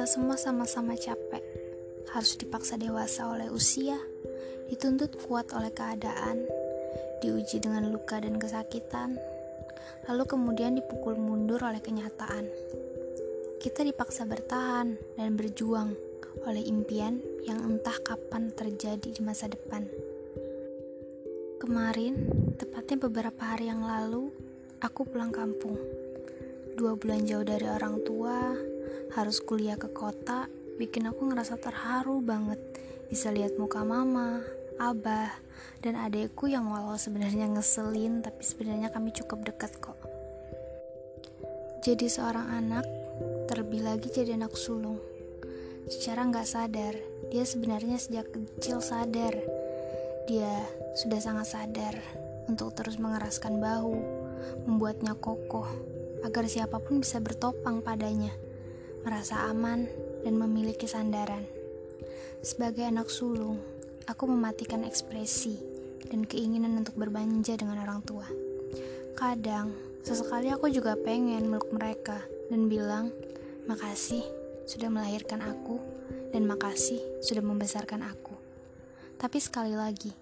Kita semua sama-sama capek, harus dipaksa dewasa oleh usia, dituntut kuat oleh keadaan, diuji dengan luka dan kesakitan, lalu kemudian dipukul mundur oleh kenyataan. Kita dipaksa bertahan dan berjuang oleh impian yang entah kapan terjadi di masa depan. Kemarin, tepatnya beberapa hari yang lalu, aku pulang kampung. Dua bulan jauh dari orang tua, harus kuliah ke kota, bikin aku ngerasa terharu banget. Bisa lihat muka mama, abah, dan adekku yang walau sebenarnya ngeselin, tapi sebenarnya kami cukup dekat kok. Jadi seorang anak, terlebih lagi jadi anak sulung. Secara nggak sadar, dia sebenarnya sejak kecil sadar. Dia sudah sangat sadar untuk terus mengeraskan bahu, membuatnya kokoh, agar siapa pun bisa bertopang padanya, merasa aman dan memiliki sandaran. Sebagai anak sulung, aku mematikan ekspresi dan keinginan untuk berbanja dengan orang tua. Kadang, sesekali aku juga pengen meluk mereka dan bilang, "Makasih sudah melahirkan aku dan makasih sudah membesarkan aku." Tapi sekali lagi,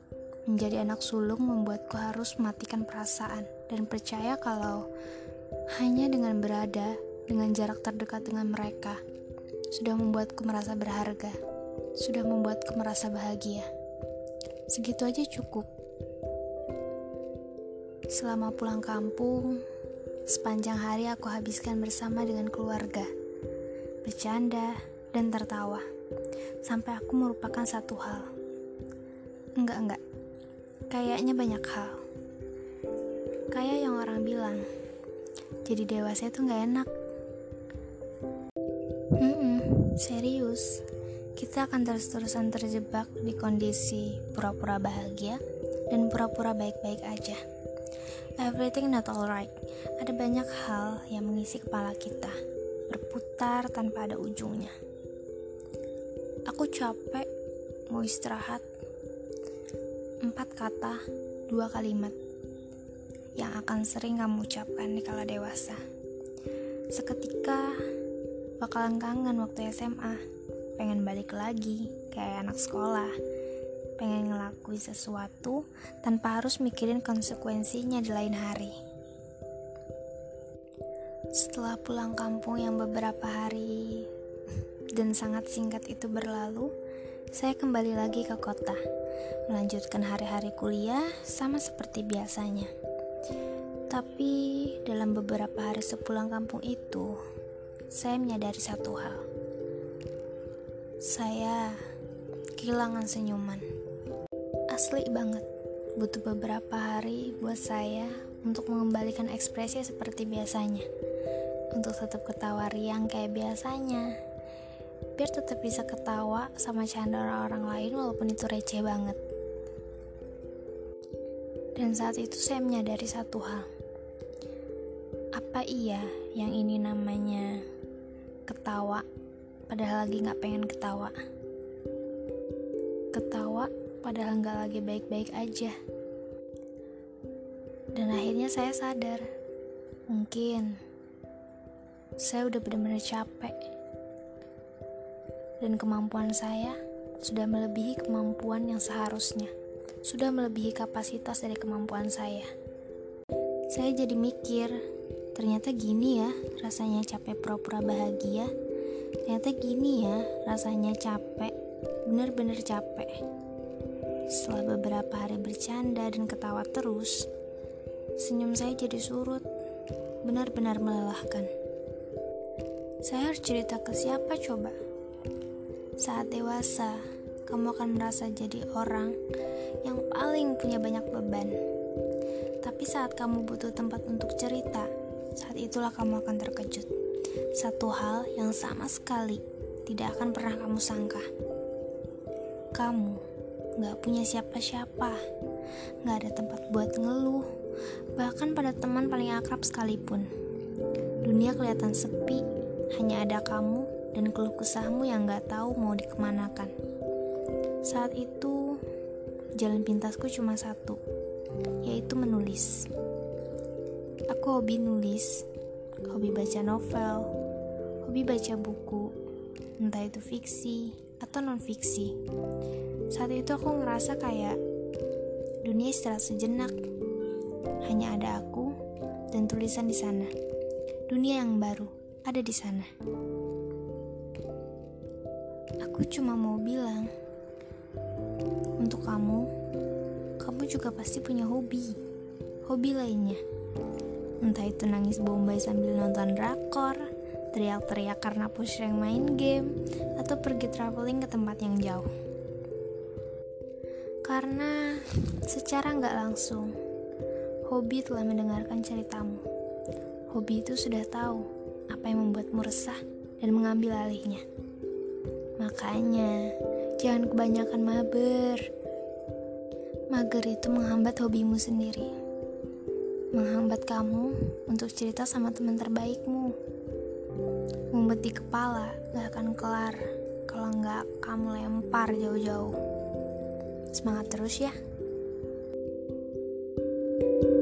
Menjadi anak sulung membuatku harus mematikan perasaan dan percaya kalau hanya dengan berada dengan jarak terdekat dengan mereka sudah membuatku merasa berharga, sudah membuatku merasa bahagia. Segitu aja cukup. Selama pulang kampung, sepanjang hari aku habiskan bersama dengan keluarga, bercanda dan tertawa, sampai aku merupakan satu hal. Enggak, enggak, Kayaknya banyak hal. Kayak yang orang bilang, jadi dewasa itu nggak enak. Serius. Kita akan terus-terusan terjebak di kondisi pura-pura bahagia dan pura-pura baik-baik aja. Everything not alright. Ada banyak hal yang mengisi kepala kita, berputar tanpa ada ujungnya. Aku capek, mau istirahat, Empat kata, dua kalimat yang akan sering kamu ucapkan di kala dewasa. Seketika bakalan kangen waktu SMA, pengen balik lagi kayak anak sekolah, pengen ngelakuin sesuatu tanpa harus mikirin konsekuensinya di lain hari. Setelah pulang kampung yang beberapa hari dan sangat singkat itu berlalu, saya kembali lagi ke kota melanjutkan hari-hari kuliah sama seperti biasanya. Tapi dalam beberapa hari sepulang kampung itu, saya menyadari satu hal. Saya kehilangan senyuman. Asli banget, butuh beberapa hari buat saya untuk mengembalikan ekspresi seperti biasanya. Untuk tetap ketawa riang kayak biasanya. Biar tetap bisa ketawa sama canda orang lain walaupun itu receh banget. Dan saat itu saya menyadari satu hal. Apa iya yang ini namanya ketawa, padahal lagi gak pengen ketawa? Ketawa, padahal gak lagi baik-baik aja. Dan akhirnya saya sadar, mungkin saya udah benar-benar capek. Dan kemampuan saya sudah melebihi kemampuan yang seharusnya sudah melebihi kapasitas dari kemampuan saya. Saya jadi mikir, ternyata gini ya rasanya capek pura-pura bahagia. Ternyata gini ya rasanya capek, bener-bener capek. Setelah beberapa hari bercanda dan ketawa terus, senyum saya jadi surut, benar-benar melelahkan. Saya harus cerita ke siapa coba? Saat dewasa, kamu akan merasa jadi orang yang paling punya banyak beban. Tapi saat kamu butuh tempat untuk cerita, saat itulah kamu akan terkejut. Satu hal yang sama sekali tidak akan pernah kamu sangka. Kamu gak punya siapa-siapa, gak ada tempat buat ngeluh, bahkan pada teman paling akrab sekalipun. Dunia kelihatan sepi, hanya ada kamu dan keluh kesahmu yang gak tahu mau dikemanakan. Saat itu, jalan pintasku cuma satu, yaitu menulis. Aku hobi nulis, hobi baca novel, hobi baca buku, entah itu fiksi atau non-fiksi. Saat itu aku ngerasa kayak dunia istirahat sejenak. Hanya ada aku dan tulisan di sana. Dunia yang baru ada di sana. Aku cuma mau bilang, untuk kamu, kamu juga pasti punya hobi. Hobi lainnya. Entah itu nangis bombay sambil nonton drakor, teriak-teriak karena pusing main game, atau pergi traveling ke tempat yang jauh. Karena secara nggak langsung, hobi telah mendengarkan ceritamu. Hobi itu sudah tahu apa yang membuatmu resah dan mengambil alihnya. Makanya, jangan kebanyakan maber. Mager itu menghambat hobimu sendiri menghambat kamu untuk cerita sama teman terbaikmu. membuat di kepala gak akan kelar kalau nggak kamu lempar jauh-jauh. Semangat terus ya. thank you